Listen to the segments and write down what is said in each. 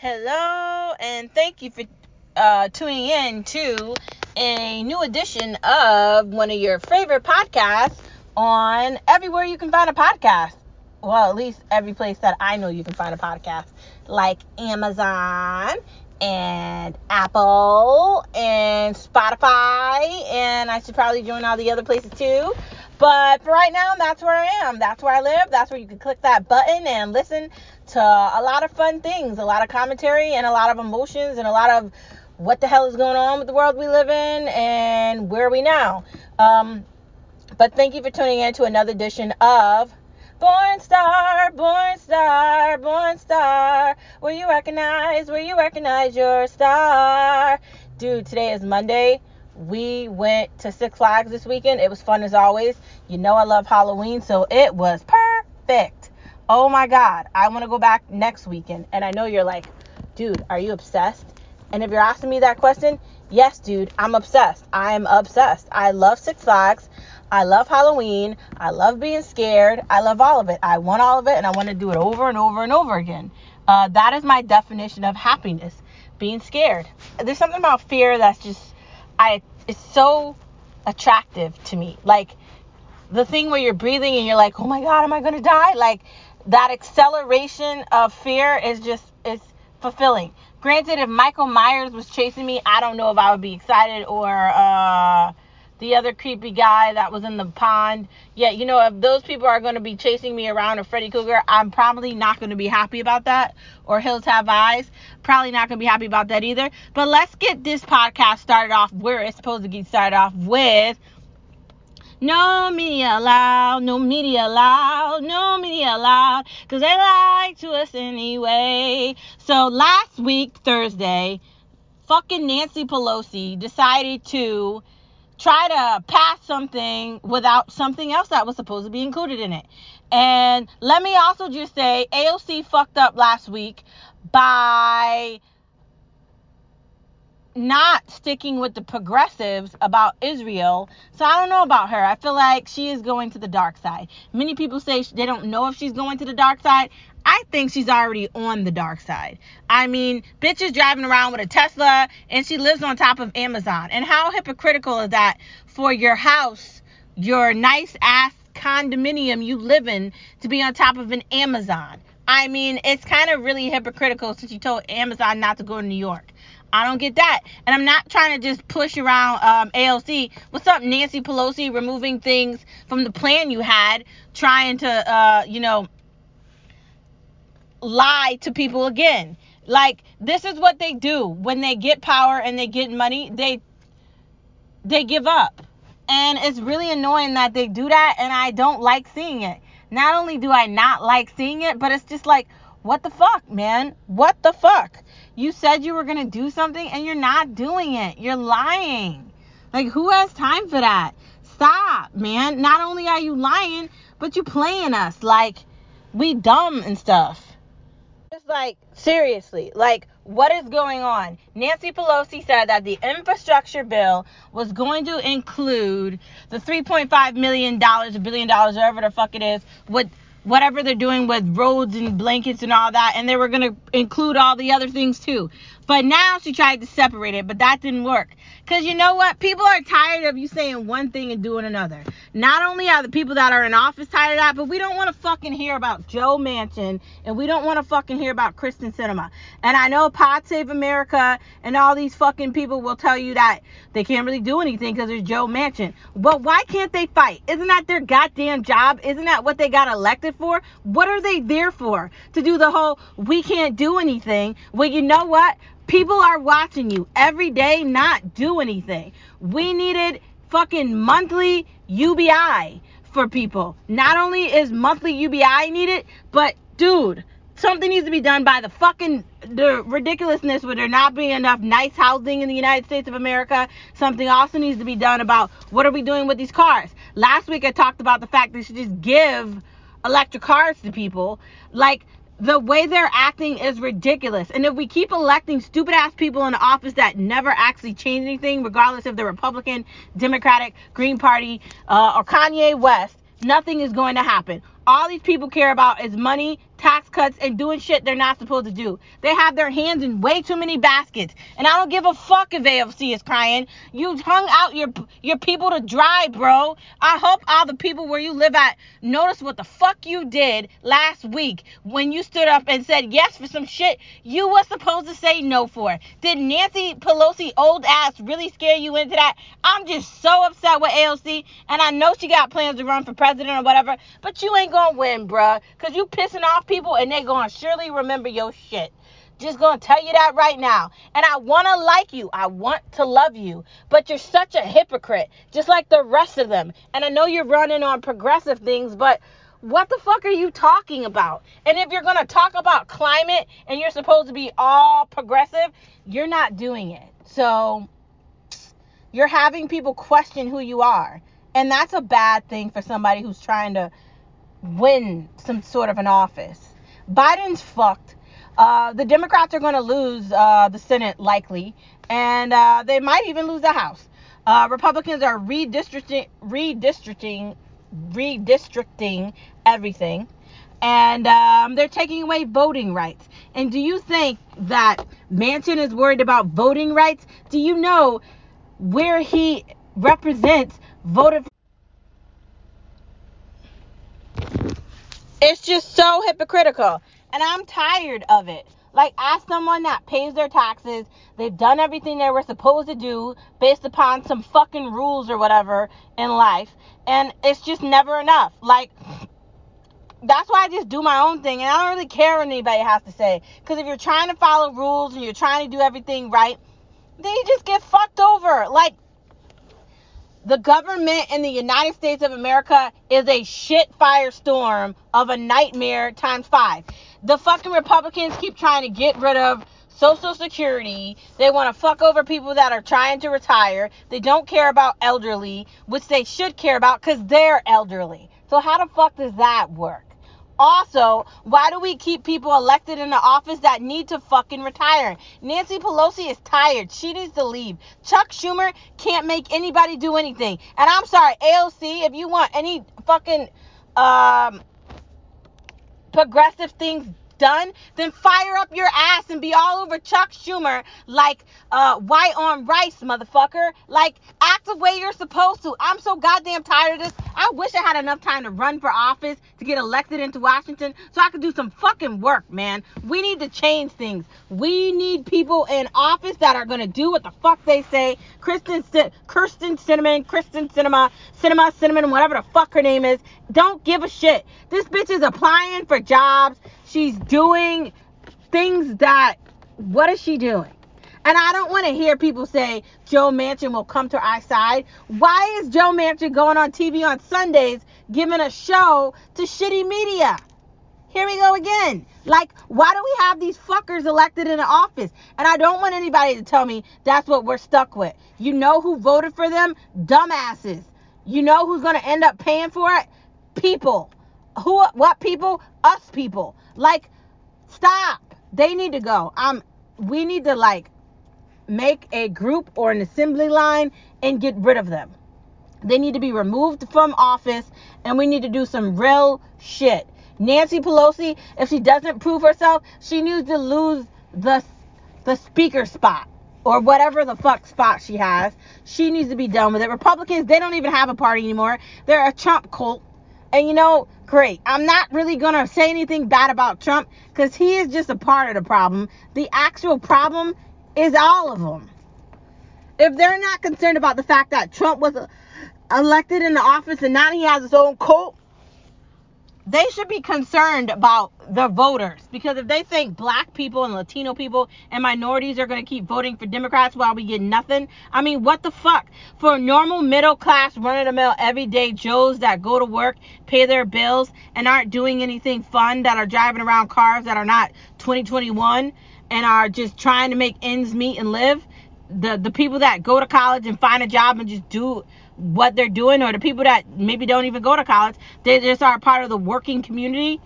Hello, and thank you for uh, tuning in to a new edition of one of your favorite podcasts on everywhere you can find a podcast. Well, at least every place that I know you can find a podcast, like Amazon and Apple and Spotify, and I should probably join all the other places too. But for right now, that's where I am. That's where I live. That's where you can click that button and listen to a lot of fun things, a lot of commentary, and a lot of emotions, and a lot of what the hell is going on with the world we live in and where are we now. Um, but thank you for tuning in to another edition of Born Star, Born Star, Born Star. Where you recognize, where you recognize your star. Dude, today is Monday. We went to Six Flags this weekend. It was fun as always. You know I love Halloween, so it was perfect. Oh my God. I want to go back next weekend. And I know you're like, dude, are you obsessed? And if you're asking me that question, yes, dude, I'm obsessed. I am obsessed. I love Six Flags. I love Halloween. I love being scared. I love all of it. I want all of it and I want to do it over and over and over again. Uh, that is my definition of happiness being scared. There's something about fear that's just, I, it's so attractive to me. Like the thing where you're breathing and you're like, oh my God, am I going to die? Like that acceleration of fear is just, is fulfilling. Granted, if Michael Myers was chasing me, I don't know if I would be excited or, uh, the other creepy guy that was in the pond. Yeah, you know, if those people are going to be chasing me around a Freddy Krueger, I'm probably not going to be happy about that. Or Hills Have Eyes, probably not going to be happy about that either. But let's get this podcast started off where it's supposed to get started off with. No media allowed, no media allowed, no media allowed, because they lied to us anyway. So last week, Thursday, fucking Nancy Pelosi decided to try to pass something without something else that was supposed to be included in it. And let me also just say AOC fucked up last week by not sticking with the progressives about Israel. So I don't know about her. I feel like she is going to the dark side. Many people say they don't know if she's going to the dark side. I think she's already on the dark side. I mean, bitch is driving around with a Tesla and she lives on top of Amazon. And how hypocritical is that for your house, your nice ass condominium you live in, to be on top of an Amazon? I mean, it's kind of really hypocritical since you told Amazon not to go to New York. I don't get that. And I'm not trying to just push around um, AOC. What's up, Nancy Pelosi, removing things from the plan you had, trying to, uh, you know, lie to people again. Like this is what they do when they get power and they get money, they they give up. And it's really annoying that they do that and I don't like seeing it. Not only do I not like seeing it, but it's just like what the fuck, man? What the fuck? You said you were going to do something and you're not doing it. You're lying. Like who has time for that? Stop, man. Not only are you lying, but you playing us like we dumb and stuff. It's like, seriously, like, what is going on? Nancy Pelosi said that the infrastructure bill was going to include the $3.5 million, a billion dollars, whatever the fuck it is, with whatever they're doing with roads and blankets and all that, and they were going to include all the other things too. But now she tried to separate it, but that didn't work. Because you know what? People are tired of you saying one thing and doing another. Not only are the people that are in office tired of that, but we don't want to fucking hear about Joe Manchin and we don't want to fucking hear about Kyrsten Sinema. And I know Pod Save America and all these fucking people will tell you that they can't really do anything because there's Joe Manchin. But why can't they fight? Isn't that their goddamn job? Isn't that what they got elected for? What are they there for? To do the whole we can't do anything. Well, you know what? People are watching you every day not do anything. We needed fucking monthly UBI for people. Not only is monthly UBI needed, but dude, something needs to be done by the fucking the ridiculousness where there not being enough nice housing in the United States of America. Something also needs to be done about what are we doing with these cars. Last week I talked about the fact you should just give electric cars to people. Like the way they're acting is ridiculous. And if we keep electing stupid ass people in office that never actually change anything, regardless if they're Republican, Democratic, Green Party, uh, or Kanye West, nothing is going to happen. All these people care about is money, tax cuts and doing shit they're not supposed to do. They have their hands in way too many baskets. And I don't give a fuck if AOC is crying. You hung out your your people to dry, bro. I hope all the people where you live at notice what the fuck you did last week when you stood up and said yes for some shit you were supposed to say no for. Did Nancy Pelosi old ass really scare you into that? I'm just so upset with AOC and I know she got plans to run for president or whatever, but you ain't gonna win, bruh. Cause you pissing off people and they gonna surely remember your shit. Just gonna tell you that right now. And I wanna like you. I want to love you. But you're such a hypocrite, just like the rest of them. And I know you're running on progressive things, but what the fuck are you talking about? And if you're gonna talk about climate and you're supposed to be all progressive, you're not doing it. So you're having people question who you are. And that's a bad thing for somebody who's trying to win some sort of an office. Biden's fucked. Uh, the Democrats are going to lose uh, the Senate likely, and uh, they might even lose the House. Uh, Republicans are redistricting, redistricting, redistricting everything, and um, they're taking away voting rights. And do you think that Manchin is worried about voting rights? Do you know where he represents voted? It's just so hypocritical. And I'm tired of it. Like, as someone that pays their taxes, they've done everything they were supposed to do based upon some fucking rules or whatever in life. And it's just never enough. Like, that's why I just do my own thing. And I don't really care what anybody has to say. Because if you're trying to follow rules and you're trying to do everything right, then you just get fucked over. Like, the government in the United States of America is a shit firestorm of a nightmare times five. The fucking Republicans keep trying to get rid of Social Security. They want to fuck over people that are trying to retire. They don't care about elderly, which they should care about because they're elderly. So, how the fuck does that work? Also, why do we keep people elected in the office that need to fucking retire? Nancy Pelosi is tired. She needs to leave. Chuck Schumer can't make anybody do anything. And I'm sorry, AOC, if you want any fucking um progressive things done, then fire up your ass and be all over Chuck Schumer like uh, white on rice, motherfucker. Like, act the way you're supposed to. I'm so goddamn tired of this. I wish I had enough time to run for office to get elected into Washington so I could do some fucking work, man. We need to change things. We need people in office that are gonna do what the fuck they say. Kristen, Kirsten Cinnamon, Kristen Cinema, Cinema Cinnamon, whatever the fuck her name is, don't give a shit. This bitch is applying for jobs. She's doing things that, what is she doing? And I don't want to hear people say Joe Manchin will come to our side. Why is Joe Manchin going on TV on Sundays giving a show to shitty media? Here we go again. Like, why do we have these fuckers elected in office? And I don't want anybody to tell me that's what we're stuck with. You know who voted for them? Dumbasses. You know who's going to end up paying for it? People. Who? What people? Us people. Like, stop. They need to go. Um, we need to like make a group or an assembly line and get rid of them. They need to be removed from office and we need to do some real shit. Nancy Pelosi, if she doesn't prove herself, she needs to lose the the speaker spot or whatever the fuck spot she has. She needs to be done with it. Republicans, they don't even have a party anymore. They're a Trump cult. And you know, great. I'm not really going to say anything bad about Trump because he is just a part of the problem. The actual problem is all of them. If they're not concerned about the fact that Trump was elected in the office and now he has his own cult, they should be concerned about the voters because if they think black people and Latino people and minorities are going to keep voting for Democrats while we get nothing, I mean, what the fuck? For normal middle class, run of the mill, everyday Joes that go to work, pay their bills, and aren't doing anything fun, that are driving around cars that are not 2021 and are just trying to make ends meet and live, the the people that go to college and find a job and just do what they're doing, or the people that maybe don't even go to college, they just are part of the working community.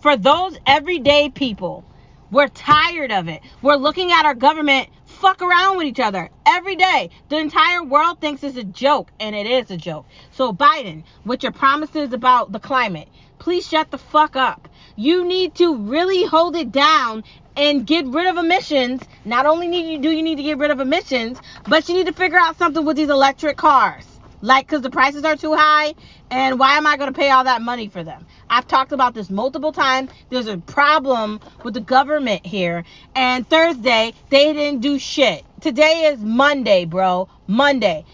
For those everyday people, we're tired of it. We're looking at our government fuck around with each other every day. The entire world thinks it's a joke, and it is a joke. So, Biden, with your promises about the climate, please shut the fuck up. you need to really hold it down and get rid of emissions. Not only need you do you need to get rid of emissions, but you need to figure out something with these electric cars. Like, because the prices are too high, and why am I going to pay all that money for them? I've talked about this multiple times. There's a problem with the government here. And Thursday, they didn't do shit. Today is Monday, bro. Monday.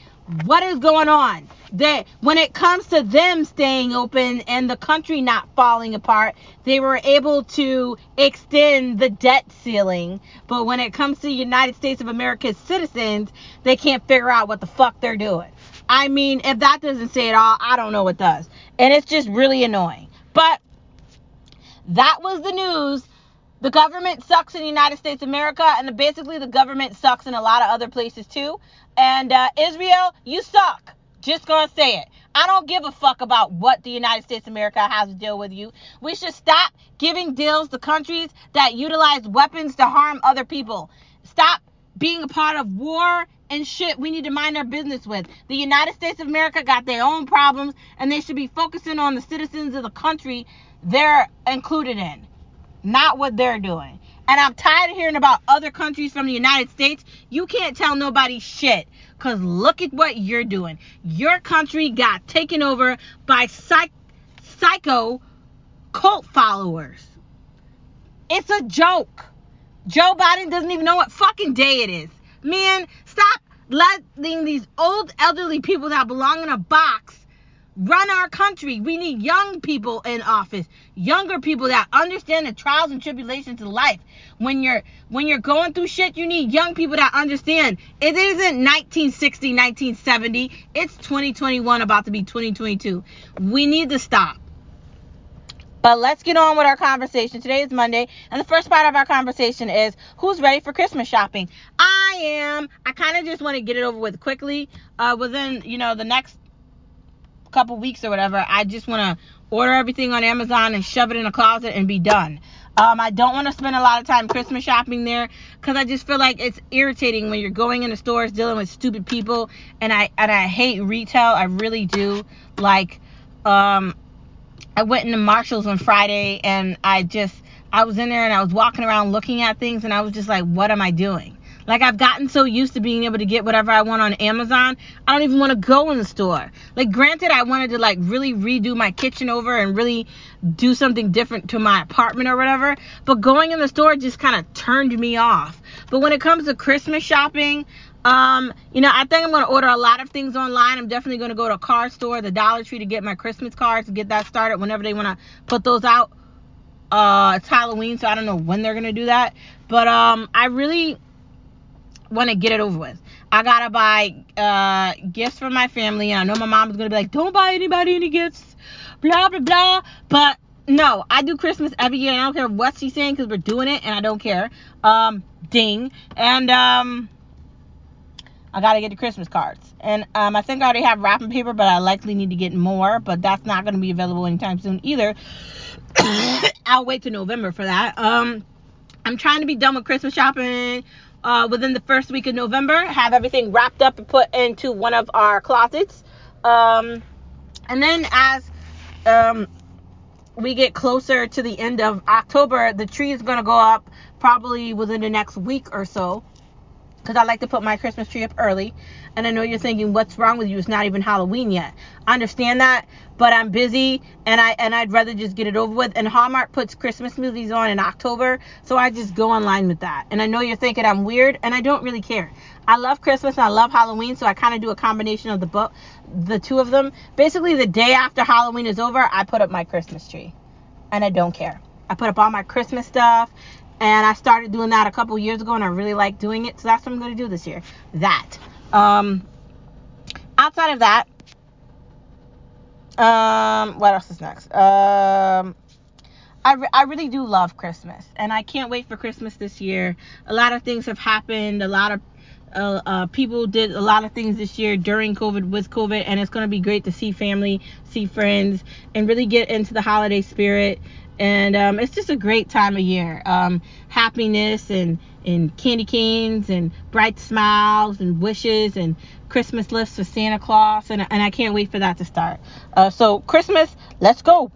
What is going on? That when it comes to them staying open and the country not falling apart, they were able to extend the debt ceiling. But when it comes to United States of America's citizens, they can't figure out what the fuck they're doing. I mean, if that doesn't say it all, I don't know what does. And it's just really annoying. But that was the news. The government sucks in the United States of America, and basically the government sucks in a lot of other places too. And uh, Israel, you suck. Just gonna say it. I don't give a fuck about what the United States of America has to deal with you. We should stop giving deals to countries that utilize weapons to harm other people. Stop being a part of war and shit we need to mind our business with. The United States of America got their own problems and they should be focusing on the citizens of the country they're included in, not what they're doing. And I'm tired of hearing about other countries from the United States. You can't tell nobody shit. Because look at what you're doing. Your country got taken over by psych- psycho cult followers. It's a joke. Joe Biden doesn't even know what fucking day it is. Man, stop letting these old elderly people that belong in a box run our country. We need young people in office, younger people that understand the trials and tribulations of life. When you're when you're going through shit, you need young people that understand. It isn't 1960, 1970. It's 2021 about to be 2022. We need to stop. But let's get on with our conversation. Today is Monday, and the first part of our conversation is who's ready for Christmas shopping? I am. I kind of just want to get it over with quickly. Uh, within, you know, the next couple weeks or whatever, I just want to order everything on Amazon and shove it in a closet and be done. Um, I don't want to spend a lot of time Christmas shopping there because I just feel like it's irritating when you're going into stores dealing with stupid people, and I and I hate retail. I really do. Like, um, I went into Marshalls on Friday and I just I was in there and I was walking around looking at things and I was just like, what am I doing? Like I've gotten so used to being able to get whatever I want on Amazon, I don't even want to go in the store. Like granted, I wanted to like really redo my kitchen over and really do something different to my apartment or whatever, but going in the store just kind of turned me off. But when it comes to Christmas shopping, um, you know, I think I'm gonna order a lot of things online. I'm definitely gonna go to a car store, the Dollar Tree, to get my Christmas cards to get that started whenever they wanna put those out. Uh, it's Halloween, so I don't know when they're gonna do that. But um, I really want to get it over with. I gotta buy uh gifts for my family, and I know my mom's gonna be like, "Don't buy anybody any gifts," blah blah blah. But no, I do Christmas every year, and I don't care what she's saying because we're doing it, and I don't care. Um, ding, and um I gotta get the Christmas cards. And um, I think I already have wrapping paper, but I likely need to get more. But that's not gonna be available anytime soon either. I'll wait till November for that. Um, I'm trying to be done with Christmas shopping uh, within the first week of November. Have everything wrapped up and put into one of our closets. Um, and then as um, we get closer to the end of October, the tree is gonna go up probably within the next week or so because I like to put my Christmas tree up early. And I know you're thinking, what's wrong with you? It's not even Halloween yet. I understand that, but I'm busy and I and I'd rather just get it over with. And Hallmark puts Christmas movies on in October, so I just go online with that. And I know you're thinking I'm weird, and I don't really care. I love Christmas and I love Halloween, so I kind of do a combination of the book, the two of them. Basically, the day after Halloween is over, I put up my Christmas tree, and I don't care. I put up all my Christmas stuff and I started doing that a couple years ago, and I really like doing it. So that's what I'm going to do this year. That. Um, outside of that, um, what else is next? Um, I, re- I really do love Christmas, and I can't wait for Christmas this year. A lot of things have happened. A lot of uh, uh, people did a lot of things this year during COVID, with COVID, and it's going to be great to see family, see friends, and really get into the holiday spirit and um, it's just a great time of year. Um, happiness and and candy canes and bright smiles and wishes and Christmas lists for Santa Claus, and and I can't wait for that to start. Uh, so Christmas, let's go.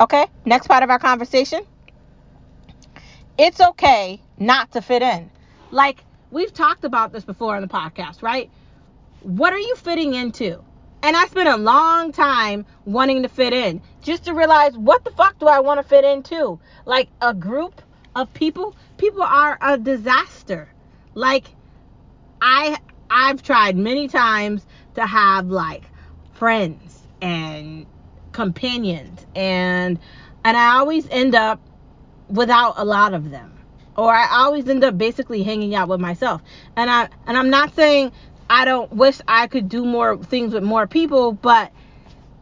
Okay, next part of our conversation. It's okay not to fit in. Like, we've talked about this before on the podcast, right? What are you fitting into? And I spent a long time wanting to fit in just to realize what the fuck do I want to fit into? Like a group of people, people are a disaster. Like I I've tried many times to have like friends and companions and and I always end up without a lot of them or I always end up basically hanging out with myself. And I and I'm not saying I don't wish I could do more things with more people, but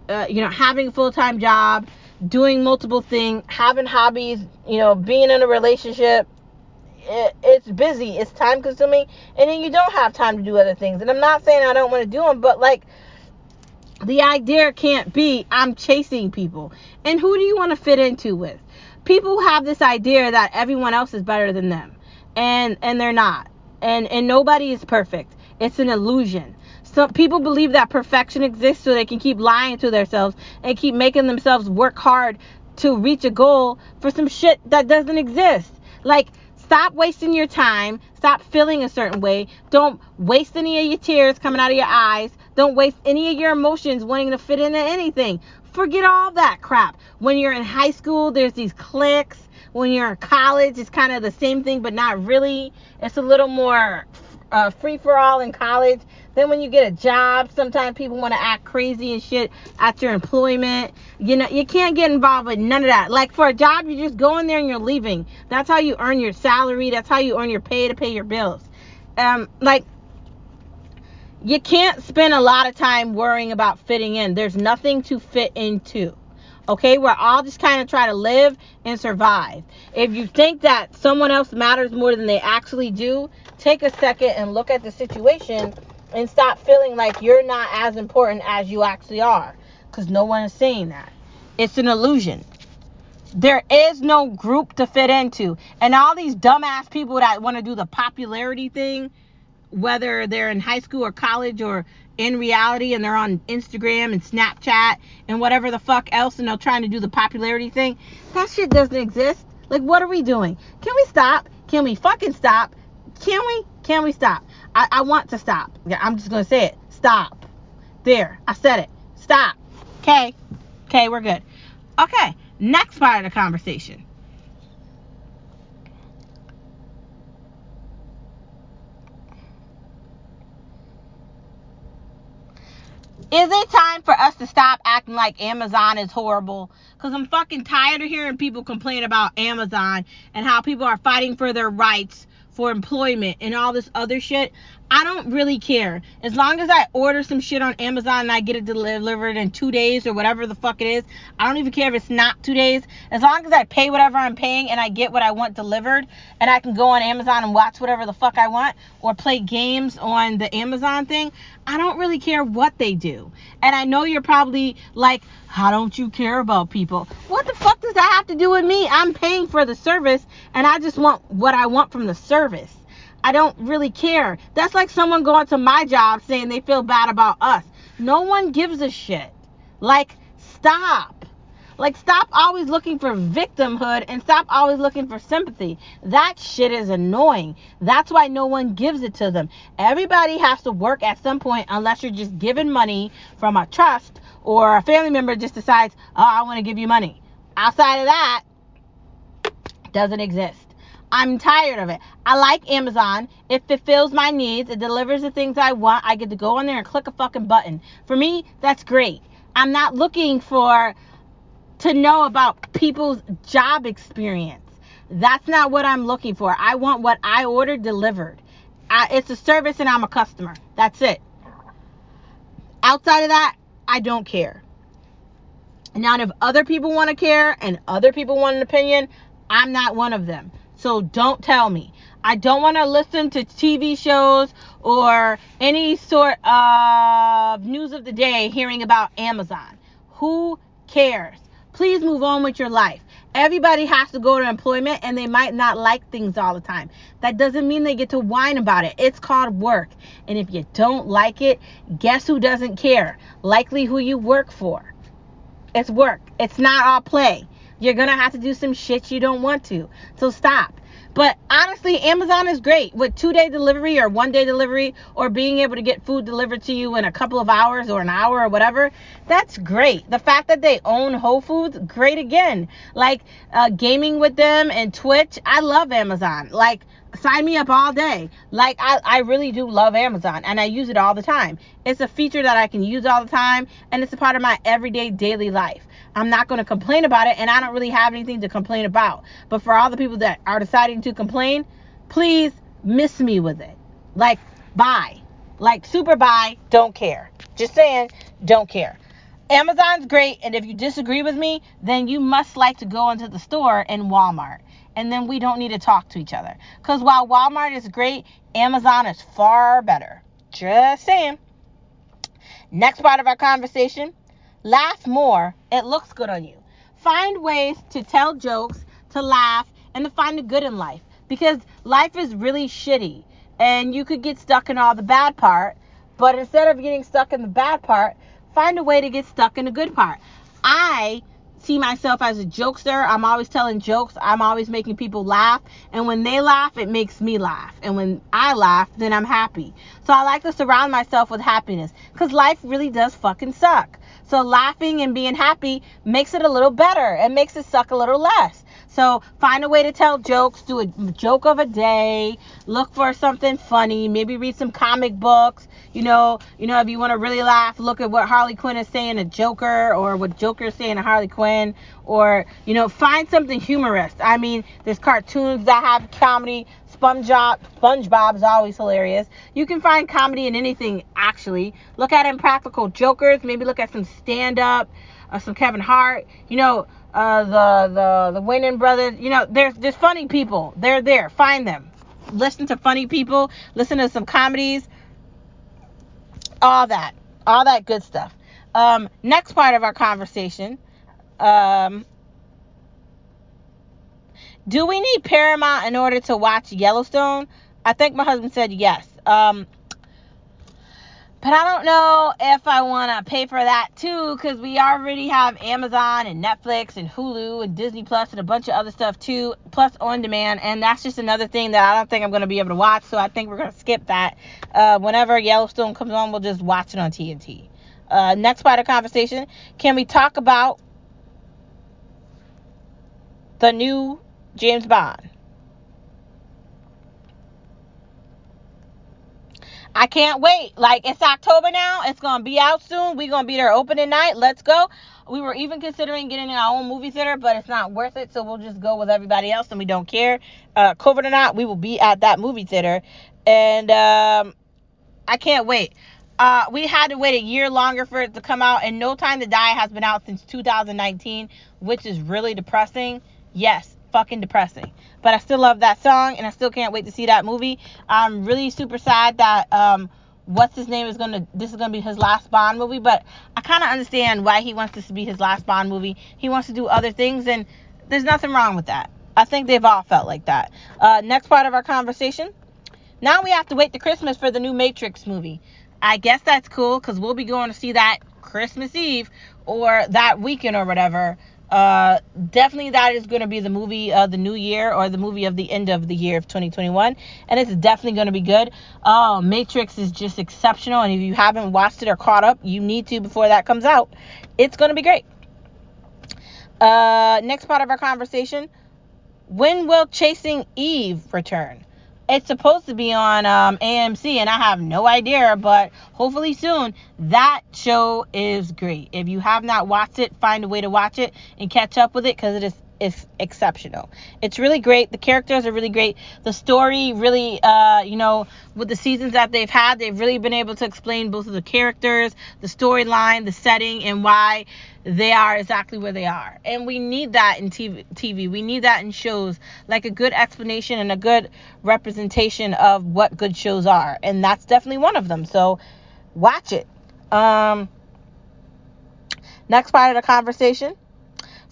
uh, you know, having a full-time job, doing multiple things, having hobbies, you know, being in a relationship, it, it's busy, it's time consuming, and then you don't have time to do other things. And I'm not saying I don't want to do them, but like the idea can't be I'm chasing people. And who do you want to fit into with? People have this idea that everyone else is better than them. And and they're not. And and nobody is perfect. It's an illusion. Some people believe that perfection exists so they can keep lying to themselves and keep making themselves work hard to reach a goal for some shit that doesn't exist. Like stop wasting your time. Stop feeling a certain way. Don't waste any of your tears coming out of your eyes. Don't waste any of your emotions wanting to fit into anything. Forget all that crap. When you're in high school, there's these cliques. When you're in college, it's kind of the same thing, but not really. It's a little more uh, free for all in college. Then when you get a job, sometimes people want to act crazy and shit at your employment. You know, you can't get involved with none of that. Like for a job, you just go in there and you're leaving. That's how you earn your salary. That's how you earn your pay to pay your bills. Um, like you can't spend a lot of time worrying about fitting in. There's nothing to fit into. Okay, we're all just kind of try to live and survive. If you think that someone else matters more than they actually do, take a second and look at the situation and stop feeling like you're not as important as you actually are. Because no one is saying that. It's an illusion. There is no group to fit into. And all these dumbass people that want to do the popularity thing, whether they're in high school or college or in reality and they're on Instagram and Snapchat and whatever the fuck else and they're trying to do the popularity thing, that shit doesn't exist. Like, what are we doing? Can we stop? Can we fucking stop? Can we? Can we stop? I, I want to stop. Yeah, I'm just gonna say it. Stop. There. I said it. Stop. Okay. Okay, we're good. Okay. Next part of the conversation. Is it time for us to stop acting like Amazon is horrible? Because I'm fucking tired of hearing people complain about Amazon and how people are fighting for their rights for employment and all this other shit. I don't really care. As long as I order some shit on Amazon and I get it delivered in two days or whatever the fuck it is, I don't even care if it's not two days. As long as I pay whatever I'm paying and I get what I want delivered and I can go on Amazon and watch whatever the fuck I want or play games on the Amazon thing, I don't really care what they do. And I know you're probably like, how don't you care about people? What the fuck does that have to do with me? I'm paying for the service and I just want what I want from the service. I don't really care. That's like someone going to my job saying they feel bad about us. No one gives a shit. Like, stop. Like, stop always looking for victimhood and stop always looking for sympathy. That shit is annoying. That's why no one gives it to them. Everybody has to work at some point unless you're just given money from a trust or a family member just decides, oh, I want to give you money. Outside of that, doesn't exist. I'm tired of it. I like Amazon. It fulfills my needs. It delivers the things I want. I get to go on there and click a fucking button. For me, that's great. I'm not looking for to know about people's job experience. That's not what I'm looking for. I want what I ordered delivered. I, it's a service and I'm a customer. That's it. Outside of that, I don't care. Now, if other people want to care and other people want an opinion, I'm not one of them. So don't tell me. I don't want to listen to TV shows or any sort of news of the day hearing about Amazon. Who cares? Please move on with your life. Everybody has to go to employment and they might not like things all the time. That doesn't mean they get to whine about it. It's called work. And if you don't like it, guess who doesn't care? Likely who you work for. It's work. It's not all play. You're going to have to do some shit you don't want to. So stop. But honestly, Amazon is great with two day delivery or one day delivery or being able to get food delivered to you in a couple of hours or an hour or whatever. That's great. The fact that they own Whole Foods, great again. Like uh, gaming with them and Twitch, I love Amazon. Like, sign me up all day. Like, I, I really do love Amazon and I use it all the time. It's a feature that I can use all the time and it's a part of my everyday daily life. I'm not going to complain about it, and I don't really have anything to complain about. But for all the people that are deciding to complain, please miss me with it. Like, bye. Like, super bye. Don't care. Just saying, don't care. Amazon's great, and if you disagree with me, then you must like to go into the store in Walmart. And then we don't need to talk to each other. Because while Walmart is great, Amazon is far better. Just saying. Next part of our conversation Laugh more. It looks good on you. Find ways to tell jokes, to laugh, and to find the good in life because life is really shitty and you could get stuck in all the bad part. But instead of getting stuck in the bad part, find a way to get stuck in the good part. I see myself as a jokester. I'm always telling jokes. I'm always making people laugh. And when they laugh, it makes me laugh. And when I laugh, then I'm happy. So I like to surround myself with happiness because life really does fucking suck. So laughing and being happy makes it a little better. It makes it suck a little less. So find a way to tell jokes. Do a joke of a day. Look for something funny. Maybe read some comic books. You know, you know, if you want to really laugh, look at what Harley Quinn is saying to Joker, or what Joker is saying to Harley Quinn, or you know, find something humorous. I mean, there's cartoons that have comedy. SpongeBob, SpongeBob's always hilarious. You can find comedy in anything, actually. Look at Impractical Jokers. Maybe look at some stand-up, uh, some Kevin Hart. You know, uh, the the the Wayans brothers. You know, there's there's funny people. They're there. Find them. Listen to funny people. Listen to some comedies. All that, all that good stuff. Um, next part of our conversation. Um, do we need Paramount in order to watch Yellowstone? I think my husband said yes. Um, but I don't know if I want to pay for that too because we already have Amazon and Netflix and Hulu and Disney Plus and a bunch of other stuff too, plus on demand. And that's just another thing that I don't think I'm going to be able to watch. So I think we're going to skip that. Uh, whenever Yellowstone comes on, we'll just watch it on TNT. Uh, next part of conversation can we talk about the new James Bond. I can't wait. Like it's October now. It's gonna be out soon. We're gonna be there opening night. Let's go. We were even considering getting in our own movie theater, but it's not worth it. So we'll just go with everybody else, and we don't care. Uh, COVID or not, we will be at that movie theater, and um, I can't wait. Uh, we had to wait a year longer for it to come out, and No Time to Die has been out since 2019, which is really depressing. Yes, fucking depressing. But I still love that song and I still can't wait to see that movie. I'm really super sad that um what's his name is gonna this is gonna be his last Bond movie, but I kinda understand why he wants this to be his last Bond movie. He wants to do other things and there's nothing wrong with that. I think they've all felt like that. Uh, next part of our conversation. Now we have to wait to Christmas for the new Matrix movie. I guess that's cool because we'll be going to see that Christmas Eve or that weekend or whatever. Uh, definitely that is going to be the movie of the new year or the movie of the end of the year of 2021 and it's definitely going to be good. Oh matrix is just exceptional and if you haven't watched it or caught up you need to before that comes out. It's going to be great. Uh, next part of our conversation when will chasing eve return it's supposed to be on um, AMC, and I have no idea, but hopefully soon. That show is great. If you have not watched it, find a way to watch it and catch up with it because it is is exceptional. It's really great. The characters are really great. The story really, uh, you know, with the seasons that they've had, they've really been able to explain both of the characters, the storyline, the setting, and why they are exactly where they are. And we need that in TV. TV. We need that in shows, like a good explanation and a good representation of what good shows are. And that's definitely one of them. So watch it. Um, next part of the conversation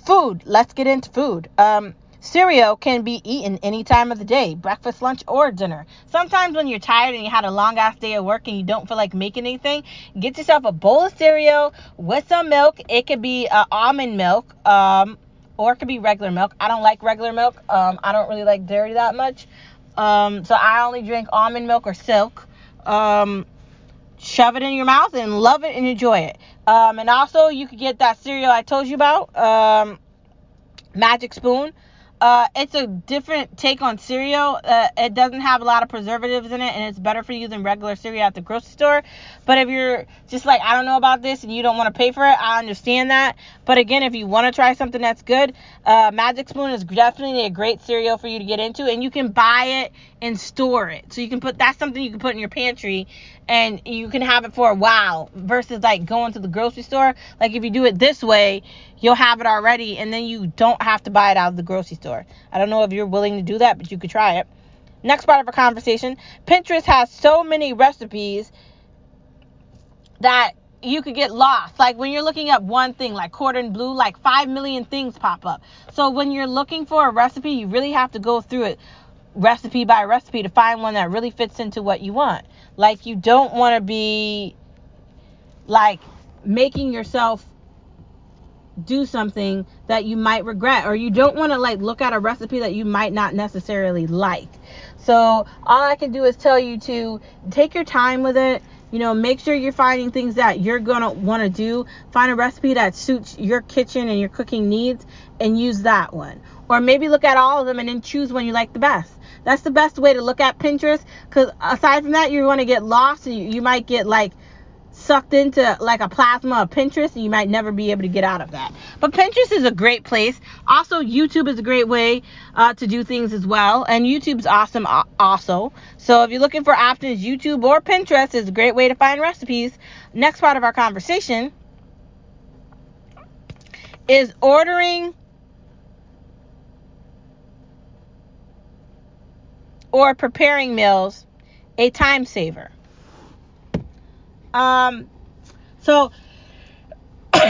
food. Let's get into food. Um, Cereal can be eaten any time of the day, breakfast, lunch, or dinner. Sometimes when you're tired and you had a long ass day of work and you don't feel like making anything, get yourself a bowl of cereal with some milk. It could be uh, almond milk, um, or it could be regular milk. I don't like regular milk. Um, I don't really like dairy that much. Um, so I only drink almond milk or silk. Um, shove it in your mouth and love it and enjoy it. Um, and also, you could get that cereal I told you about, um, Magic Spoon. Uh, it's a different take on cereal. Uh, it doesn't have a lot of preservatives in it, and it's better for you than regular cereal at the grocery store. But if you're just like, I don't know about this, and you don't want to pay for it, I understand that. But again, if you want to try something that's good, uh, Magic Spoon is definitely a great cereal for you to get into, and you can buy it and store it. So you can put that's something you can put in your pantry, and you can have it for a while. Versus like going to the grocery store. Like if you do it this way, you'll have it already, and then you don't have to buy it out of the grocery store. I don't know if you're willing to do that, but you could try it. Next part of our conversation Pinterest has so many recipes that you could get lost. Like when you're looking up one thing, like cordon bleu, like 5 million things pop up. So when you're looking for a recipe, you really have to go through it recipe by recipe to find one that really fits into what you want. Like you don't want to be like making yourself do something that you might regret or you don't want to like look at a recipe that you might not necessarily like. So all I can do is tell you to take your time with it. You know, make sure you're finding things that you're going to want to do. Find a recipe that suits your kitchen and your cooking needs and use that one. Or maybe look at all of them and then choose one you like the best. That's the best way to look at Pinterest because aside from that, you're going to get lost and you, you might get like sucked into like a plasma of Pinterest and you might never be able to get out of that. But Pinterest is a great place. Also, YouTube is a great way uh, to do things as well. And YouTube's awesome also. So if you're looking for options, YouTube or Pinterest is a great way to find recipes. Next part of our conversation is ordering or preparing meals a time saver. Um, so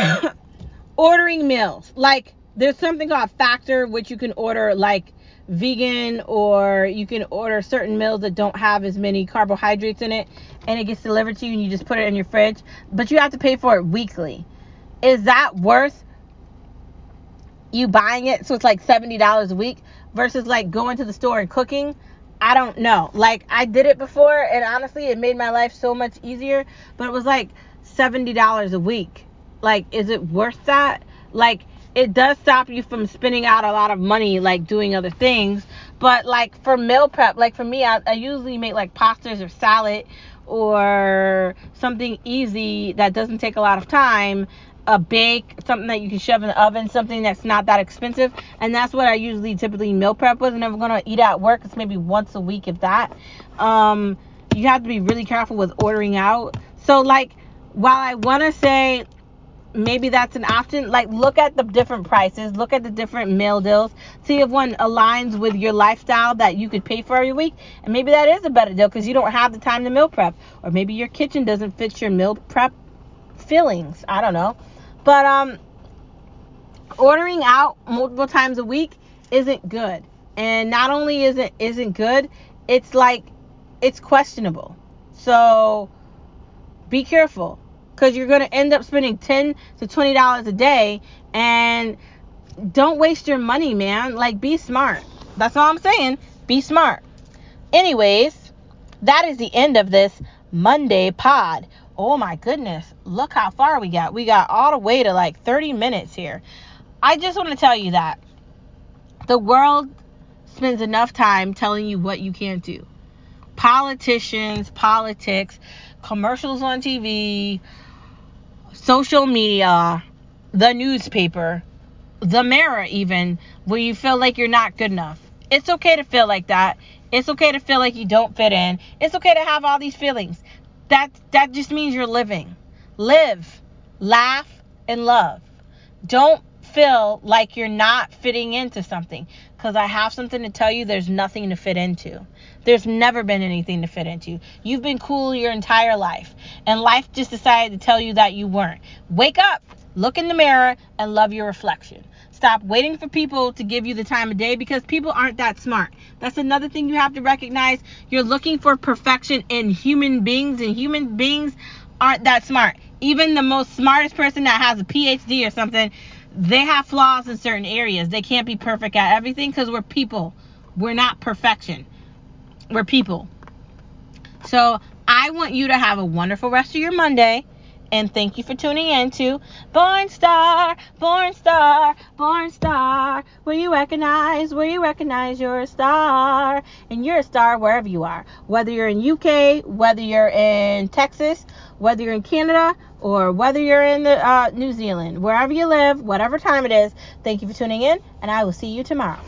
ordering meals, like there's something called Factor, which you can order like vegan or you can order certain meals that don't have as many carbohydrates in it and it gets delivered to you and you just put it in your fridge, but you have to pay for it weekly. Is that worth you buying it so it's like $70 a week versus like going to the store and cooking? I don't know. Like I did it before and honestly it made my life so much easier, but it was like $70 a week. Like is it worth that? Like it does stop you from spending out a lot of money like doing other things, but like for meal prep, like for me I, I usually make like pastas or salad or something easy that doesn't take a lot of time a bake, something that you can shove in the oven, something that's not that expensive. And that's what I usually typically meal prep with. And if I'm gonna eat at work, it's maybe once a week, if that. Um, you have to be really careful with ordering out. So like, while I wanna say maybe that's an option, like look at the different prices, look at the different meal deals, see if one aligns with your lifestyle that you could pay for every week. And maybe that is a better deal because you don't have the time to meal prep, or maybe your kitchen doesn't fit your meal prep feelings. I don't know. But um ordering out multiple times a week isn't good. And not only is it isn't good, it's like it's questionable. So be careful cuz you're going to end up spending 10 to 20 dollars a day and don't waste your money, man. Like be smart. That's all I'm saying. Be smart. Anyways, that is the end of this Monday pod oh my goodness, look how far we got. We got all the way to like 30 minutes here. I just want to tell you that the world spends enough time telling you what you can't do. Politicians, politics, commercials on TV, social media, the newspaper, the mirror, even, where you feel like you're not good enough. It's okay to feel like that. It's okay to feel like you don't fit in. It's okay to have all these feelings that that just means you're living. Live, laugh, and love. Don't feel like you're not fitting into something because I have something to tell you there's nothing to fit into. There's never been anything to fit into. You've been cool your entire life and life just decided to tell you that you weren't. Wake up, look in the mirror and love your reflection. Stop waiting for people to give you the time of day because people aren't that smart. That's another thing you have to recognize. You're looking for perfection in human beings, and human beings aren't that smart. Even the most smartest person that has a PhD or something, they have flaws in certain areas. They can't be perfect at everything because we're people. We're not perfection. We're people. So I want you to have a wonderful rest of your Monday. And thank you for tuning in to Born Star, Born Star, Born Star, where you recognize, where you recognize you're a star. And you're a star wherever you are. Whether you're in UK, whether you're in Texas, whether you're in Canada, or whether you're in the, uh, New Zealand, wherever you live, whatever time it is, thank you for tuning in, and I will see you tomorrow.